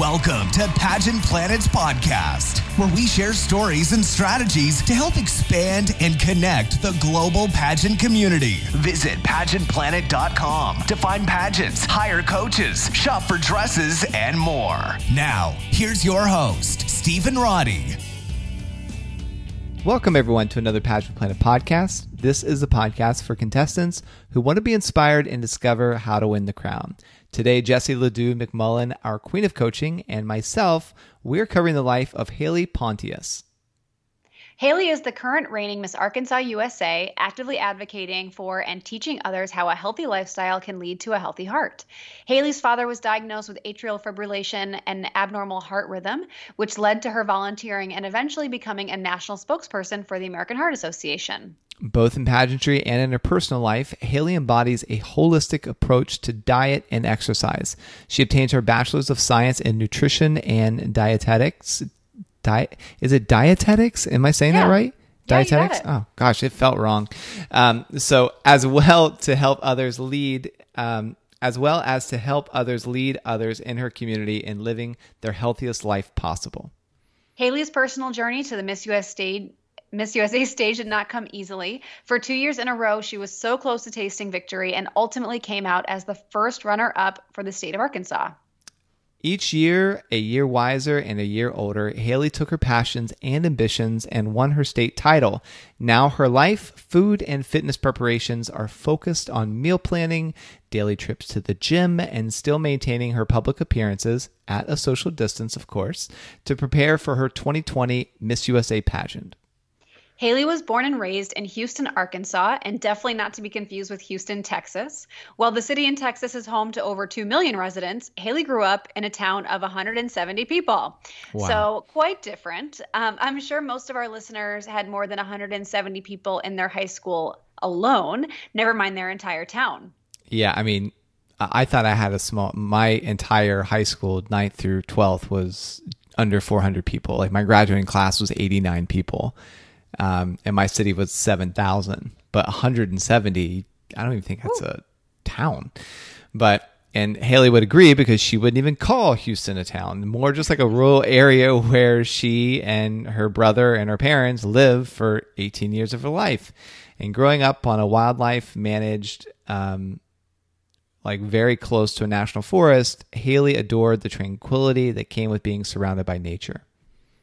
Welcome to Pageant Planet's podcast, where we share stories and strategies to help expand and connect the global pageant community. Visit pageantplanet.com to find pageants, hire coaches, shop for dresses, and more. Now, here's your host, Stephen Roddy. Welcome, everyone, to another Pageant Planet podcast. This is a podcast for contestants who want to be inspired and discover how to win the crown. Today, Jesse Ledoux McMullen, our queen of coaching, and myself, we're covering the life of Haley Pontius. Haley is the current reigning Miss Arkansas USA, actively advocating for and teaching others how a healthy lifestyle can lead to a healthy heart. Haley's father was diagnosed with atrial fibrillation and abnormal heart rhythm, which led to her volunteering and eventually becoming a national spokesperson for the American Heart Association. Both in pageantry and in her personal life, Haley embodies a holistic approach to diet and exercise. She obtained her Bachelor's of Science in Nutrition and Dietetics. Diet is it dietetics? Am I saying Yeah. that right? Yeah, Dietetics? it. Oh gosh, it felt wrong. Um, so as well to help others lead, um, as well as to help others lead others in her community in living their healthiest life possible. Haley's personal journey to the Miss US stage Miss USA stage did not come easily. For two years in a row, she was so close to tasting victory and ultimately came out as the first runner up for the state of Arkansas. Each year, a year wiser and a year older, Haley took her passions and ambitions and won her state title. Now her life, food, and fitness preparations are focused on meal planning, daily trips to the gym, and still maintaining her public appearances, at a social distance, of course, to prepare for her 2020 Miss USA pageant. Haley was born and raised in Houston, Arkansas, and definitely not to be confused with Houston, Texas. While the city in Texas is home to over 2 million residents, Haley grew up in a town of 170 people. Wow. So, quite different. Um, I'm sure most of our listeners had more than 170 people in their high school alone, never mind their entire town. Yeah, I mean, I thought I had a small. My entire high school, 9th through twelfth, was under four hundred people. Like my graduating class was eighty nine people, um, and my city was seven thousand. But one hundred and seventy, I don't even think that's a town. But and Haley would agree because she wouldn't even call Houston a town, more just like a rural area where she and her brother and her parents lived for 18 years of her life. And growing up on a wildlife managed, um, like very close to a national forest, Haley adored the tranquility that came with being surrounded by nature.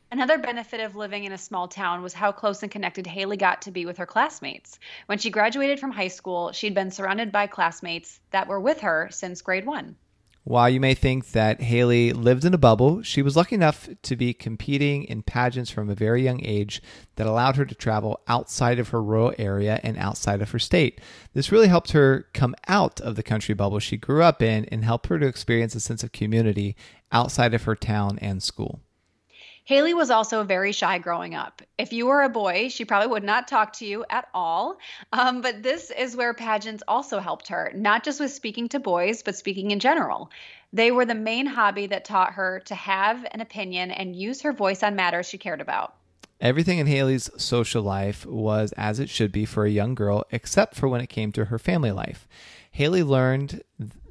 Another benefit of living in a small town was how close and connected Haley got to be with her classmates. When she graduated from high school, she'd been surrounded by classmates that were with her since grade one. While you may think that Haley lived in a bubble, she was lucky enough to be competing in pageants from a very young age that allowed her to travel outside of her rural area and outside of her state. This really helped her come out of the country bubble she grew up in and helped her to experience a sense of community outside of her town and school. Haley was also very shy growing up. If you were a boy, she probably would not talk to you at all. Um, but this is where pageants also helped her, not just with speaking to boys, but speaking in general. They were the main hobby that taught her to have an opinion and use her voice on matters she cared about. Everything in Haley's social life was as it should be for a young girl, except for when it came to her family life. Haley learned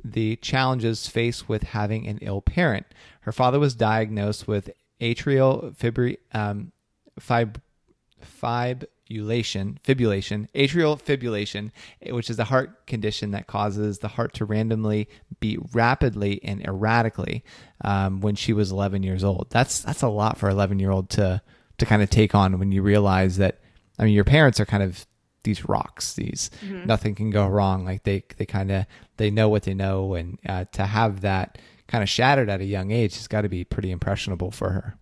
the challenges faced with having an ill parent. Her father was diagnosed with atrial fibri- um, fib- fibrillation, fibrillation, atrial fibrillation, which is a heart condition that causes the heart to randomly beat rapidly and erratically um, when she was 11 years old. That's that's a lot for an 11 year old to to kind of take on when you realize that. I mean, your parents are kind of these rocks. These nothing can go wrong. Like they they kind of they know what they know, and uh, to have that kind of shattered at a young age has got to be pretty impressionable for her.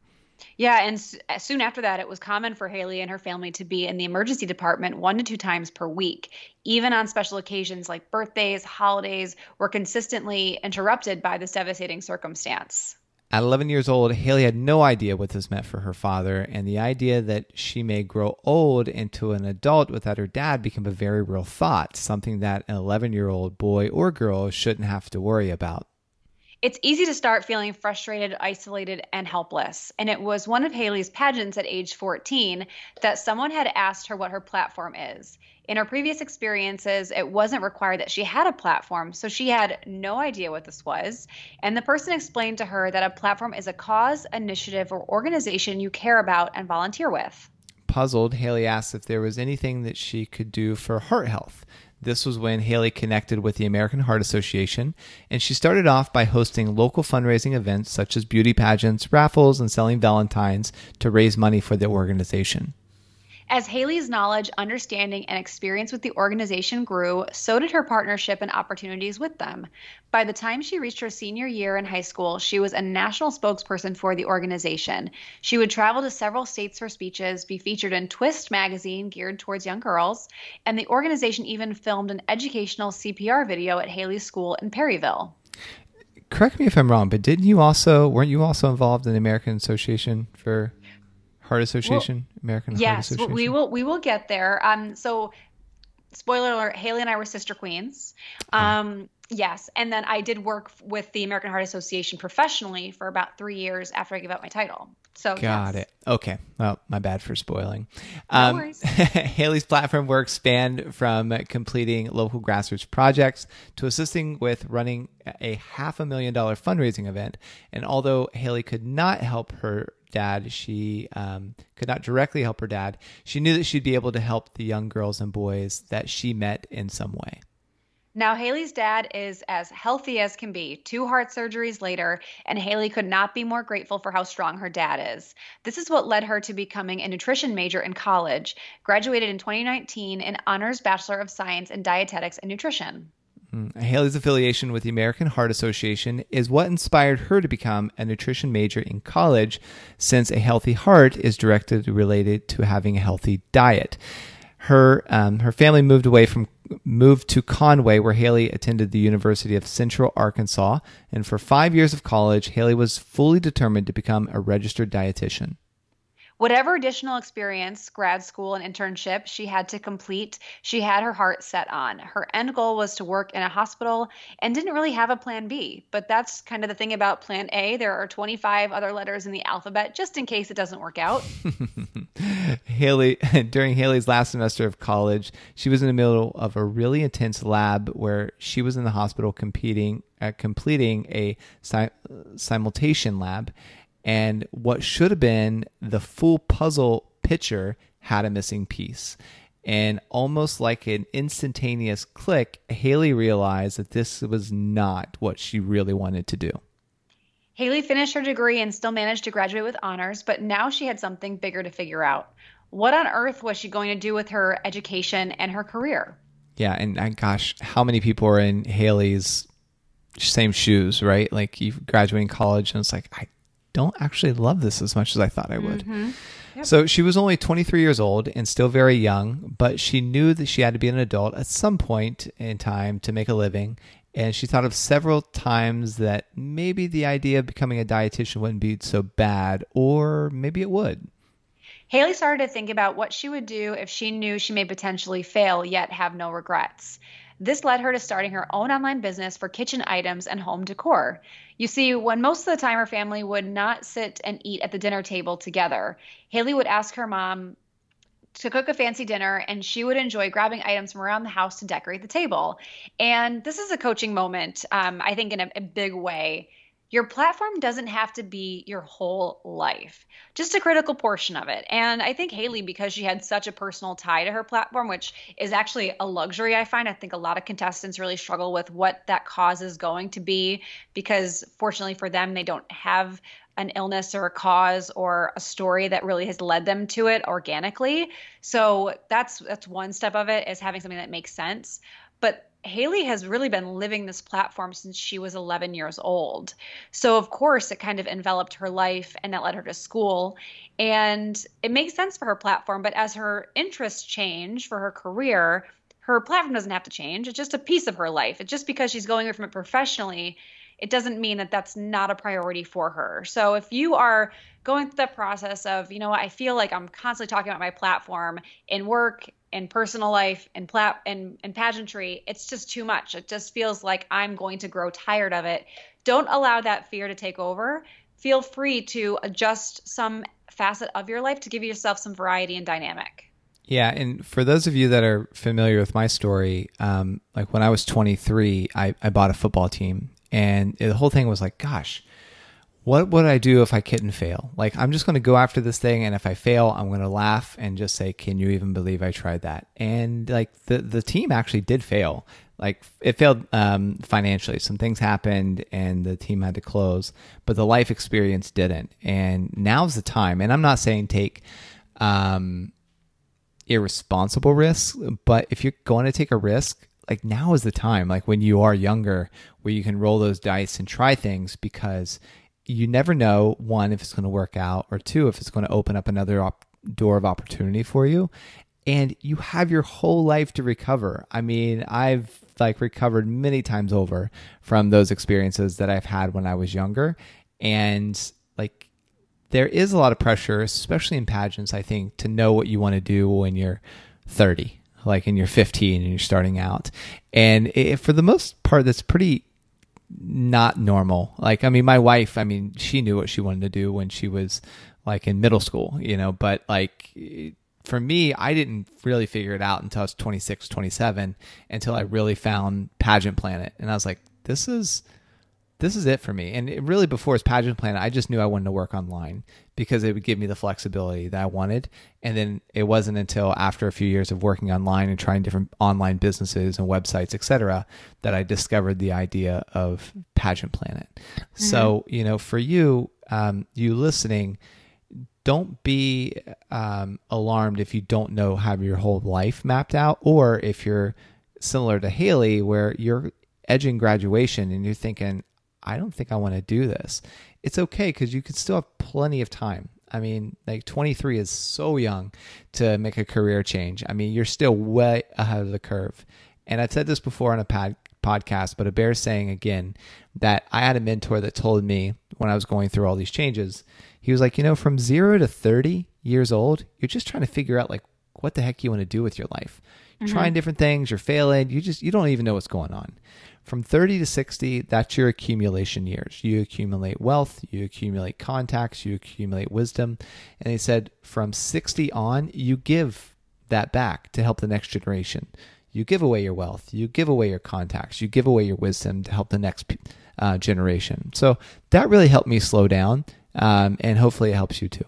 Yeah, and s- uh, soon after that, it was common for Haley and her family to be in the emergency department one to two times per week. Even on special occasions like birthdays, holidays, were consistently interrupted by this devastating circumstance. At 11 years old, Haley had no idea what this meant for her father, and the idea that she may grow old into an adult without her dad became a very real thought, something that an 11 year old boy or girl shouldn't have to worry about. It's easy to start feeling frustrated, isolated, and helpless. And it was one of Haley's pageants at age 14 that someone had asked her what her platform is. In her previous experiences, it wasn't required that she had a platform, so she had no idea what this was. And the person explained to her that a platform is a cause, initiative, or organization you care about and volunteer with. Puzzled, Haley asked if there was anything that she could do for heart health. This was when Haley connected with the American Heart Association, and she started off by hosting local fundraising events such as beauty pageants, raffles, and selling Valentines to raise money for the organization. As Haley's knowledge, understanding, and experience with the organization grew, so did her partnership and opportunities with them. By the time she reached her senior year in high school, she was a national spokesperson for the organization. She would travel to several states for speeches, be featured in Twist magazine geared towards young girls, and the organization even filmed an educational CPR video at Haley's school in Perryville. Correct me if I'm wrong, but didn't you also weren't you also involved in the American Association for Heart Association, well, American yes, Heart Association. we will we will get there. Um, so spoiler alert: Haley and I were sister queens. Oh. Um, yes, and then I did work with the American Heart Association professionally for about three years after I gave up my title. So got yes. it. Okay. Well, my bad for spoiling. No um, worries. Haley's platform work spanned from completing local grassroots projects to assisting with running a half a million dollar fundraising event. And although Haley could not help her dad. She um, could not directly help her dad. She knew that she'd be able to help the young girls and boys that she met in some way. Now, Haley's dad is as healthy as can be, two heart surgeries later, and Haley could not be more grateful for how strong her dad is. This is what led her to becoming a nutrition major in college, graduated in 2019 in Honors Bachelor of Science in Dietetics and Nutrition. Mm, Haley's affiliation with the American Heart Association is what inspired her to become a nutrition major in college, since a healthy heart is directly related to having a healthy diet. Her um, her family moved away from moved to Conway, where Haley attended the University of Central Arkansas, and for five years of college, Haley was fully determined to become a registered dietitian. Whatever additional experience, grad school, and internship she had to complete, she had her heart set on. Her end goal was to work in a hospital and didn't really have a plan B. But that's kind of the thing about plan A. There are 25 other letters in the alphabet just in case it doesn't work out. Haley, during Haley's last semester of college, she was in the middle of a really intense lab where she was in the hospital competing, uh, completing a si- simultation lab and what should have been the full puzzle picture had a missing piece. And almost like an instantaneous click, Haley realized that this was not what she really wanted to do. Haley finished her degree and still managed to graduate with honors, but now she had something bigger to figure out. What on earth was she going to do with her education and her career? Yeah, and, and gosh, how many people are in Haley's same shoes, right? Like you graduating college and it's like, I don't actually love this as much as I thought I would. Mm-hmm. Yep. So she was only 23 years old and still very young, but she knew that she had to be an adult at some point in time to make a living. And she thought of several times that maybe the idea of becoming a dietitian wouldn't be so bad, or maybe it would. Haley started to think about what she would do if she knew she may potentially fail yet have no regrets. This led her to starting her own online business for kitchen items and home decor. You see, when most of the time her family would not sit and eat at the dinner table together, Haley would ask her mom to cook a fancy dinner and she would enjoy grabbing items from around the house to decorate the table. And this is a coaching moment, um, I think, in a, a big way your platform doesn't have to be your whole life, just a critical portion of it. And I think Haley, because she had such a personal tie to her platform, which is actually a luxury, I find, I think a lot of contestants really struggle with what that cause is going to be because fortunately for them, they don't have an illness or a cause or a story that really has led them to it organically. So that's that's one step of it is having something that makes sense. But Haley has really been living this platform since she was 11 years old. So, of course, it kind of enveloped her life and that led her to school. And it makes sense for her platform. But as her interests change for her career, her platform doesn't have to change. It's just a piece of her life. It's just because she's going away from it professionally, it doesn't mean that that's not a priority for her. So, if you are going through the process of, you know, I feel like I'm constantly talking about my platform in work in personal life and plat and and pageantry it's just too much. It just feels like i'm going to grow tired of it. Don't allow that fear to take over. Feel free to adjust some facet of your life to give yourself some variety and dynamic. Yeah, and for those of you that are familiar with my story, um, like when I was 23, I, I bought a football team, and the whole thing was like, gosh, what would I do if I couldn't fail? Like, I'm just going to go after this thing, and if I fail, I'm going to laugh and just say, "Can you even believe I tried that?" And like the the team actually did fail. Like it failed um, financially. Some things happened, and the team had to close. But the life experience didn't. And now's the time. And I'm not saying take um, irresponsible risks, but if you're going to take a risk, like now is the time. Like when you are younger, where you can roll those dice and try things because you never know one if it's going to work out or two if it's going to open up another op- door of opportunity for you. And you have your whole life to recover. I mean i've like recovered many times over from those experiences that i've had when i was younger. And like there is a lot of pressure especially in pageants i think to know what you want to do when you're 30 like and you're 15 and you're starting out. And it, for the most part that's pretty not normal. Like, I mean, my wife, I mean, she knew what she wanted to do when she was like in middle school, you know, but like for me, I didn't really figure it out until I was 26, 27, until I really found Pageant Planet. And I was like, this is this is it for me. And it really, before it's Pageant Planet, I just knew I wanted to work online because it would give me the flexibility that I wanted. And then it wasn't until after a few years of working online and trying different online businesses and websites, etc., that I discovered the idea of Pageant Planet. Mm-hmm. So, you know, for you, um, you listening, don't be um, alarmed if you don't know have your whole life mapped out, or if you're similar to Haley, where you're edging graduation and you're thinking, I don't think I want to do this. It's okay because you can still have plenty of time. I mean, like 23 is so young to make a career change. I mean, you're still way ahead of the curve. And I've said this before on a pad, podcast, but a bear saying again that I had a mentor that told me when I was going through all these changes, he was like, you know, from zero to 30 years old, you're just trying to figure out like what the heck you want to do with your life. You're mm-hmm. trying different things, you're failing, you just, you don't even know what's going on. From 30 to 60, that's your accumulation years. You accumulate wealth, you accumulate contacts, you accumulate wisdom. And he said from 60 on, you give that back to help the next generation. You give away your wealth, you give away your contacts, you give away your wisdom to help the next uh, generation. So that really helped me slow down, um, and hopefully it helps you too.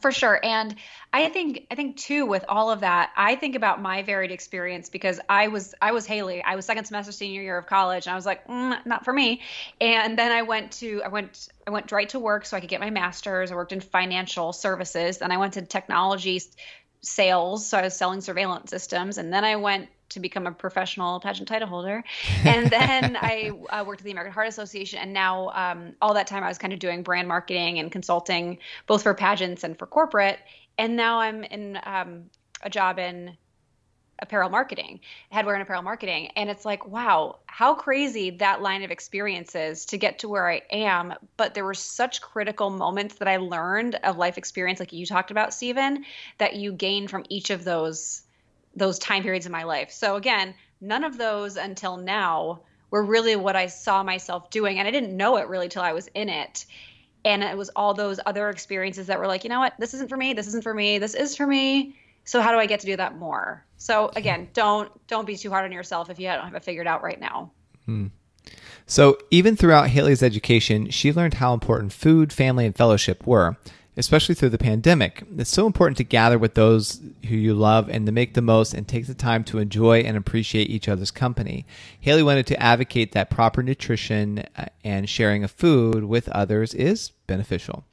For sure. And I think I think too with all of that, I think about my varied experience because I was I was Haley. I was second semester senior year of college and I was like, mm, not for me. And then I went to I went I went right to work so I could get my master's. I worked in financial services and I went to technology sales. So I was selling surveillance systems. And then I went to become a professional pageant title holder. And then I uh, worked at the American Heart Association. And now, um, all that time, I was kind of doing brand marketing and consulting, both for pageants and for corporate. And now I'm in um, a job in apparel marketing, headwear and apparel marketing. And it's like, wow, how crazy that line of experience is to get to where I am. But there were such critical moments that I learned of life experience, like you talked about, Stephen, that you gain from each of those those time periods in my life. So again, none of those until now were really what I saw myself doing. And I didn't know it really till I was in it. And it was all those other experiences that were like, you know what, this isn't for me, this isn't for me, this is for me so how do I get to do that more? So again, don't don't be too hard on yourself if you don't have it figured out right now. Hmm. So even throughout Haley's education, she learned how important food, family, and fellowship were, especially through the pandemic. It's so important to gather with those who you love and to make the most and take the time to enjoy and appreciate each other's company. Haley wanted to advocate that proper nutrition uh, and sharing of food with others is beneficial.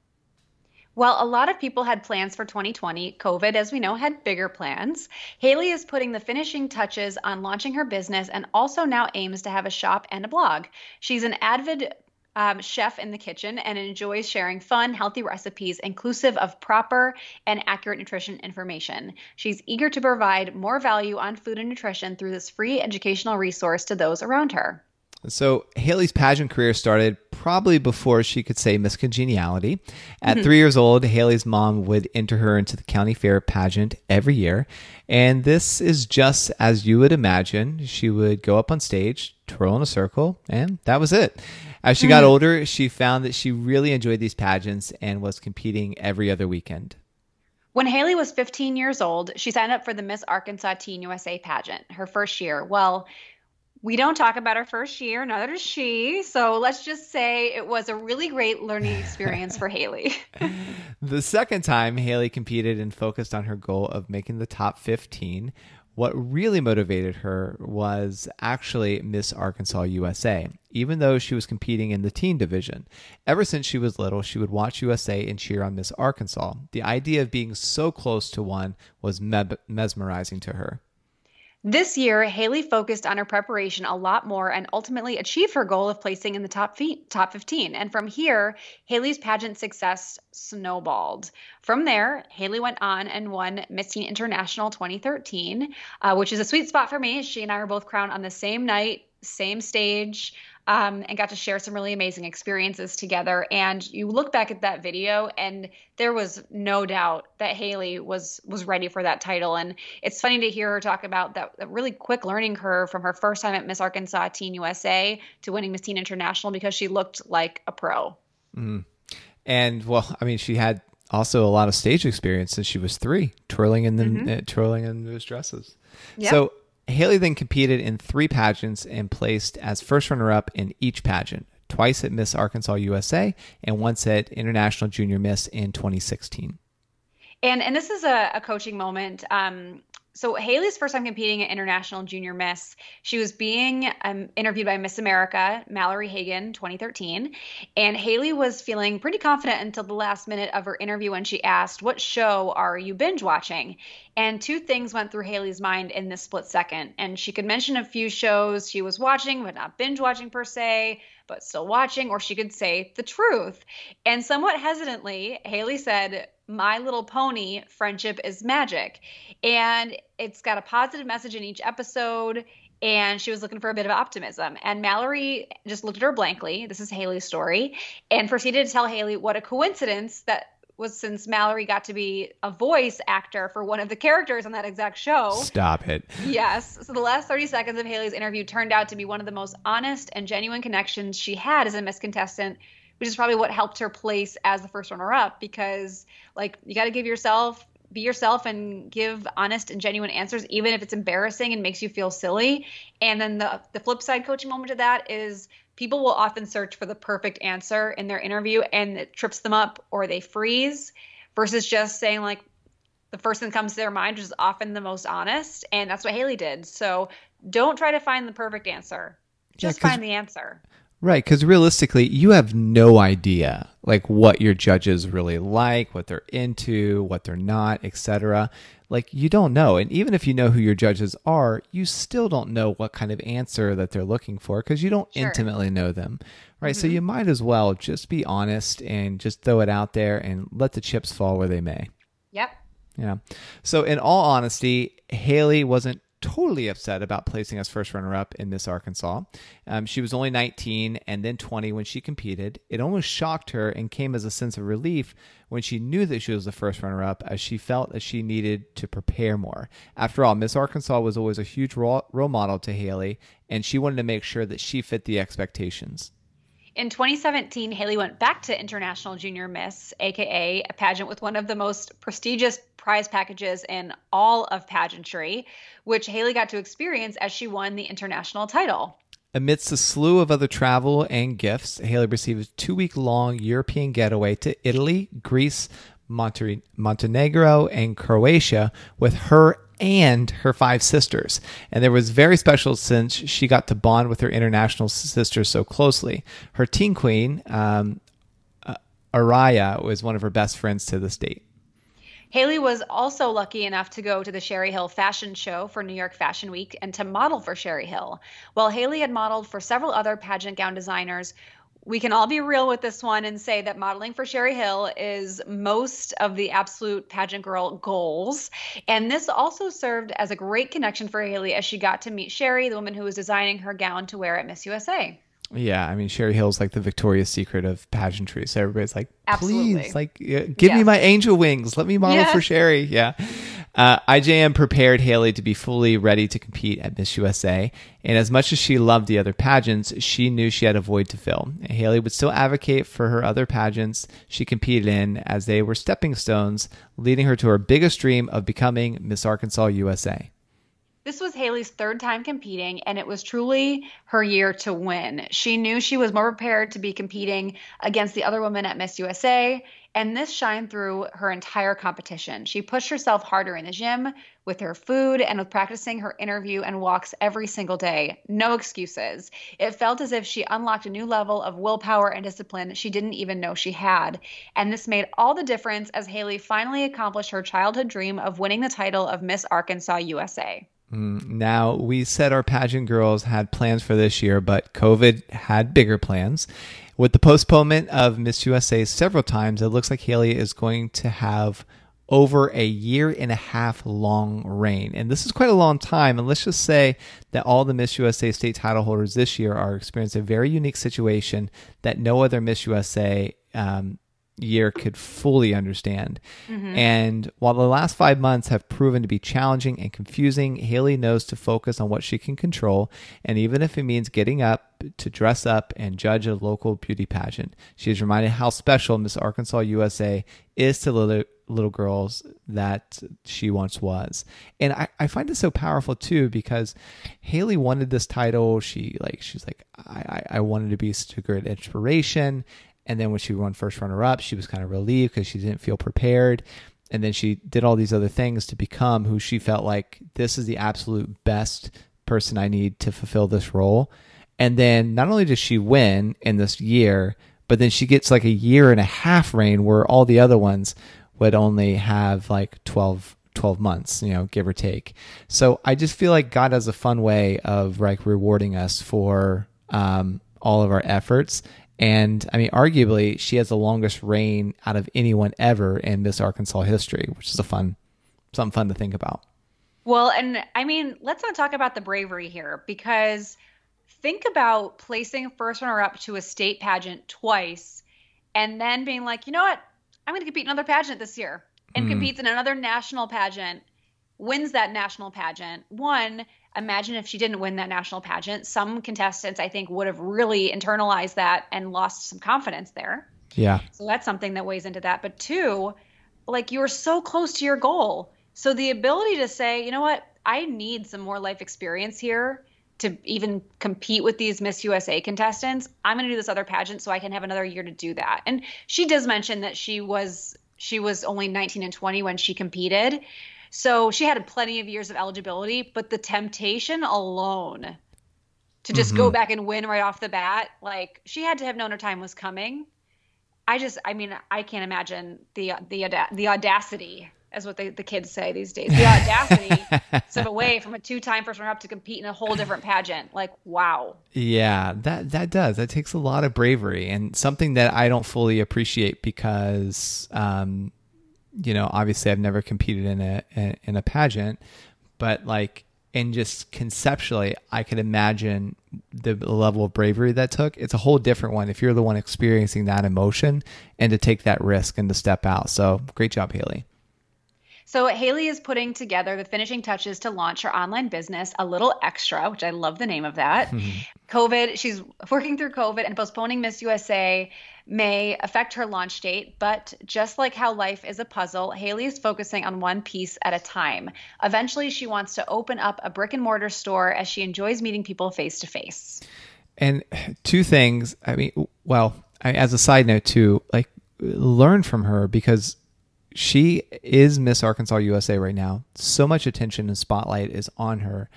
While a lot of people had plans for 2020, COVID, as we know, had bigger plans. Haley is putting the finishing touches on launching her business and also now aims to have a shop and a blog. She's an avid um, chef in the kitchen and enjoys sharing fun, healthy recipes inclusive of proper and accurate nutrition information. She's eager to provide more value on food and nutrition through this free educational resource to those around her. So Haley's pageant career started probably before she could say Miss Congeniality. At three years old, Haley's mom would enter her into the county fair pageant every year. And this is just as you would imagine. She would go up on stage, twirl in a circle, and that was it. As she got mm. older, she found that she really enjoyed these pageants and was competing every other weekend. When Haley was 15 years old, she signed up for the Miss Arkansas Teen USA pageant, her first year. Well, we don't talk about her first year, neither does she. So let's just say it was a really great learning experience for Haley. The second time Haley competed and focused on her goal of making the top 15, what really motivated her was actually Miss Arkansas USA, even though she was competing in the teen division. Ever since she was little, she would watch USA and cheer on Miss Arkansas. The idea of being so close to one was me- mesmerizing to her. This year, Haley focused on her preparation a lot more and ultimately achieved her goal of placing in the top fe- top 15. And from here, Haley's pageant success snowballed. From there, Haley went on and won Miss Teen International 2013, uh, which is a sweet spot for me. She and I were both crowned on the same night, same stage um, and got to share some really amazing experiences together. And you look back at that video, and there was no doubt that Haley was was ready for that title. And it's funny to hear her talk about that, that really quick learning curve from her first time at Miss Arkansas Teen USA to winning Miss Teen International because she looked like a pro. Mm. And well, I mean, she had also a lot of stage experience since she was three, twirling in the mm-hmm. uh, twirling in those dresses. Yep. So Haley then competed in three pageants and placed as first runner up in each pageant twice at Miss Arkansas USA and once at International Junior Miss in 2016. And and this is a, a coaching moment. Um, so Haley's first time competing at International Junior Miss, she was being um, interviewed by Miss America, Mallory Hagan, 2013, and Haley was feeling pretty confident until the last minute of her interview when she asked, "What show are you binge watching?" And two things went through Haley's mind in this split second, and she could mention a few shows she was watching, but not binge watching per se, but still watching, or she could say the truth. And somewhat hesitantly, Haley said my Little Pony Friendship is Magic. And it's got a positive message in each episode. And she was looking for a bit of optimism. And Mallory just looked at her blankly. This is Haley's story. And proceeded to tell Haley what a coincidence that was since Mallory got to be a voice actor for one of the characters on that exact show. Stop it. Yes. So the last 30 seconds of Haley's interview turned out to be one of the most honest and genuine connections she had as a Miss Contestant which is probably what helped her place as the first runner up because like you got to give yourself be yourself and give honest and genuine answers even if it's embarrassing and makes you feel silly and then the the flip side coaching moment of that is people will often search for the perfect answer in their interview and it trips them up or they freeze versus just saying like the first thing that comes to their mind which is often the most honest. And that's what haley did. So don't try to find the perfect answer. Just yeah, find the answer. Right, because realistically, you have no idea like what your judges really like, what they're into, what they're not, etc. Like you don't know, and even if you know who your judges are, you still don't know what kind of answer that they're looking for because you don't sure. intimately know them. Right, mm-hmm. so you might as well just be honest and just throw it out there and let the chips fall where they may. Yep. Yeah. So, in all honesty, Haley wasn't totally upset about placing as first runner up in Miss Arkansas. Um, she was only 19 and then 20 when she competed. It almost shocked her and came as a sense of relief when she knew that she was the first runner up, as she felt that she needed to prepare more. After all, Miss Arkansas was always a huge role model to Haley, and she wanted to make sure that she fit the expectations. In 2017, Haley went back to International Junior Miss, aka a pageant with one of the most prestigious prize packages in all of pageantry, which Haley got to experience as she won the international title. Amidst a slew of other travel and gifts, Haley received a two week long European getaway to Italy, Greece, Monte- Montenegro, and Croatia with her and her five sisters. And there was very special since she got to bond with her international sisters so closely. Her teen queen, um, Araya, was one of her best friends to this date. Haley was also lucky enough to go to the Sherri Hill fashion show for New York Fashion Week and to model for Sherri Hill. While Haley had modeled for several other pageant gown designers, we can all be real with this one and say that modeling for Sherri Hill is most of the absolute pageant girl goals. And this also served as a great connection for Haley as she got to meet Sherri, the woman who was designing her gown to wear at Miss USA. Yeah, I mean Sherri Hill's like the Victoria's Secret of pageantry. So everybody's like, Absolutely. please, like, give me my angel wings. Let me model for Sherri. Yeah. Uh, IJM prepared Haley to be fully ready to compete at Miss USA, and as much as she loved the other pageants, she knew she had a void to fill. Haley would still advocate for her other pageants she competed in, as they were stepping stones, leading her to her biggest dream of becoming Miss Arkansas USA. This was Haley's third time competing, and it was truly her year to win. She knew she was more prepared to be competing against the other women at Miss USA, and this shined through her entire competition. She pushed herself harder in the gym, with her food, and with practicing her interview and walks every single day. No excuses. It felt as if she unlocked a new level of willpower and discipline she didn't even know she had. And this made all the difference as Haley finally accomplished her childhood dream of winning the title of Miss Arkansas USA. Now, we said our pageant girls had plans for this year, but COVID had bigger plans. With the postponement of Miss USA several times, it looks like Haley is going to have over a year and a half long reign. And this is quite a long time. And let's just say that all the Miss USA state title holders this year are experiencing a very unique situation that no other Miss USA um, year could fully understand. Mm-hmm. And while the last five months have proven to be challenging and confusing, Haley knows to focus on what she can control. And even if it means getting up to dress up and judge a local beauty pageant, she is reminded how special Miss Arkansas USA is to little, little girls that she once was. And I, I find this so powerful too because Haley wanted this title. She like she's like I, I, I wanted to be such a great inspiration. And then when she won first runner up, she was kind of relieved because she didn't feel prepared. And then she did all these other things to become who she felt like this is the absolute best person I need to fulfill this role. And then not only does she win in this year, but then she gets like a year and a half reign where all the other ones would only have like 12, 12 months, you know, give or take. So I just feel like God has a fun way of like rewarding us for um, all of our efforts. And I mean, arguably, she has the longest reign out of anyone ever in Miss Arkansas history, which is a fun, something fun to think about. Well, and I mean, let's not talk about the bravery here because think about placing first runner up to a state pageant twice and then being like, you know what? I'm going to compete in another pageant this year and hmm. competes in another national pageant, wins that national pageant. One, imagine if she didn't win that national pageant. Some contestants, I think, would have really internalized that and lost some confidence there. Yeah. So that's something that weighs into that. But two, like you're so close to your goal. So the ability to say, you know what, I need some more life experience here to even compete with these Miss USA contestants. I'm going to do this other pageant so I can have another year to do that. And she does mention that she was she was only 19 and 20 when she competed. So she had plenty of years of eligibility, but the temptation alone to just go back and win right off the bat, like she had to have known her time was coming. I just, I mean, I can't imagine the the the audacity, as what they, the kids say these days, the audacity to step away from a two-time first runner-up to compete in a whole different pageant. Like, wow. Yeah, that that does. That takes a lot of bravery and something that I don't fully appreciate because um you know, obviously I've never competed in a in a pageant, but like and just conceptually I could imagine the level of bravery that took. It's a whole different one if you're the one experiencing that emotion and to take that risk and to step out. So, great job, Haley. So Haley is putting together the finishing touches to launch her online business, a little extra, which I love the name of that. Mm-hmm. COVID, she's working through COVID and postponing Miss USA may affect her launch date, but just like how life is a puzzle, Haley is focusing on one piece at a time. Eventually, she wants to open up a brick and mortar store as she enjoys meeting people face to face. And two things, I mean, well, I, as a side note too, like learn from her because she is Miss Arkansas USA right now. So much attention and spotlight is on her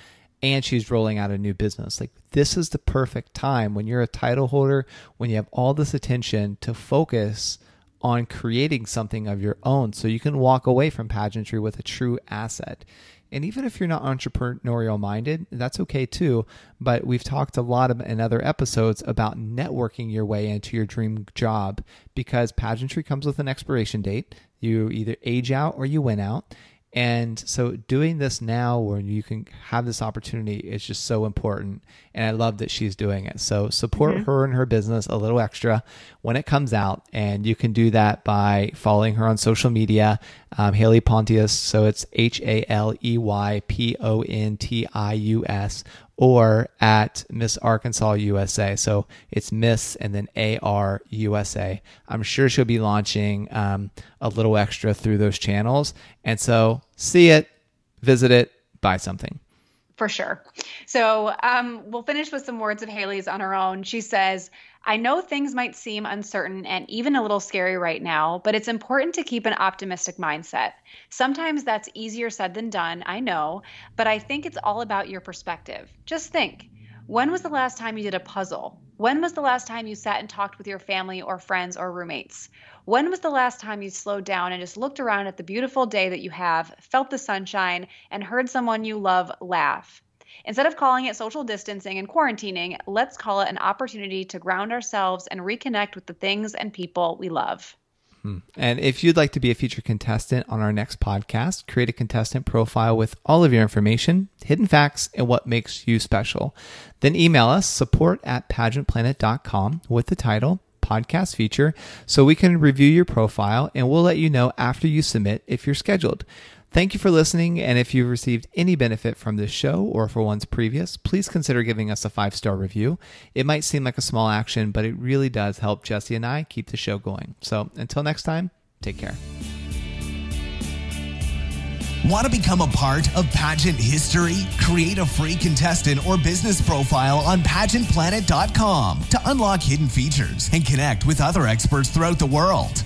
and she's rolling out a new business. Like this is the perfect time when you're a title holder, when you have all this attention to focus on creating something of your own so you can walk away from pageantry with a true asset. And even if you're not entrepreneurial minded, that's okay too. But we've talked a lot in other episodes about networking your way into your dream job because pageantry comes with an expiration date. You either age out or you win out. And so doing this now where you can have this opportunity is just so important. And I love that she's doing it. So support mm-hmm. her and her business a little extra when it comes out. And you can do that by following her on social media, um, Haley Pontius. So it's H A L E Y P O N T I U S or at Miss Arkansas USA. So it's Miss and then AR USA. I'm sure she'll be launching um, a little extra through those channels. And so see it, visit it, buy something. For sure. So um, we'll finish with some words of Haley's on her own. She says, I know things might seem uncertain and even a little scary right now, but it's important to keep an optimistic mindset. Sometimes that's easier said than done, I know, but I think it's all about your perspective. Just think when was the last time you did a puzzle? When was the last time you sat and talked with your family or friends or roommates? When was the last time you slowed down and just looked around at the beautiful day that you have, felt the sunshine, and heard someone you love laugh? Instead of calling it social distancing and quarantining, let's call it an opportunity to ground ourselves and reconnect with the things and people we love. Hmm. And if you'd like to be a featured contestant on our next podcast, create a contestant profile with all of your information, hidden facts, and what makes you special. Then email us support at pageantplanet.com with the title podcast feature so we can review your profile and we'll let you know after you submit if you're scheduled. Thank you for listening. And if you've received any benefit from this show or for ones previous, please consider giving us a five star review. It might seem like a small action, but it really does help Jesse and I keep the show going. So until next time, take care. Want to become a part of pageant history? Create a free contestant or business profile on pageantplanet.com to unlock hidden features and connect with other experts throughout the world.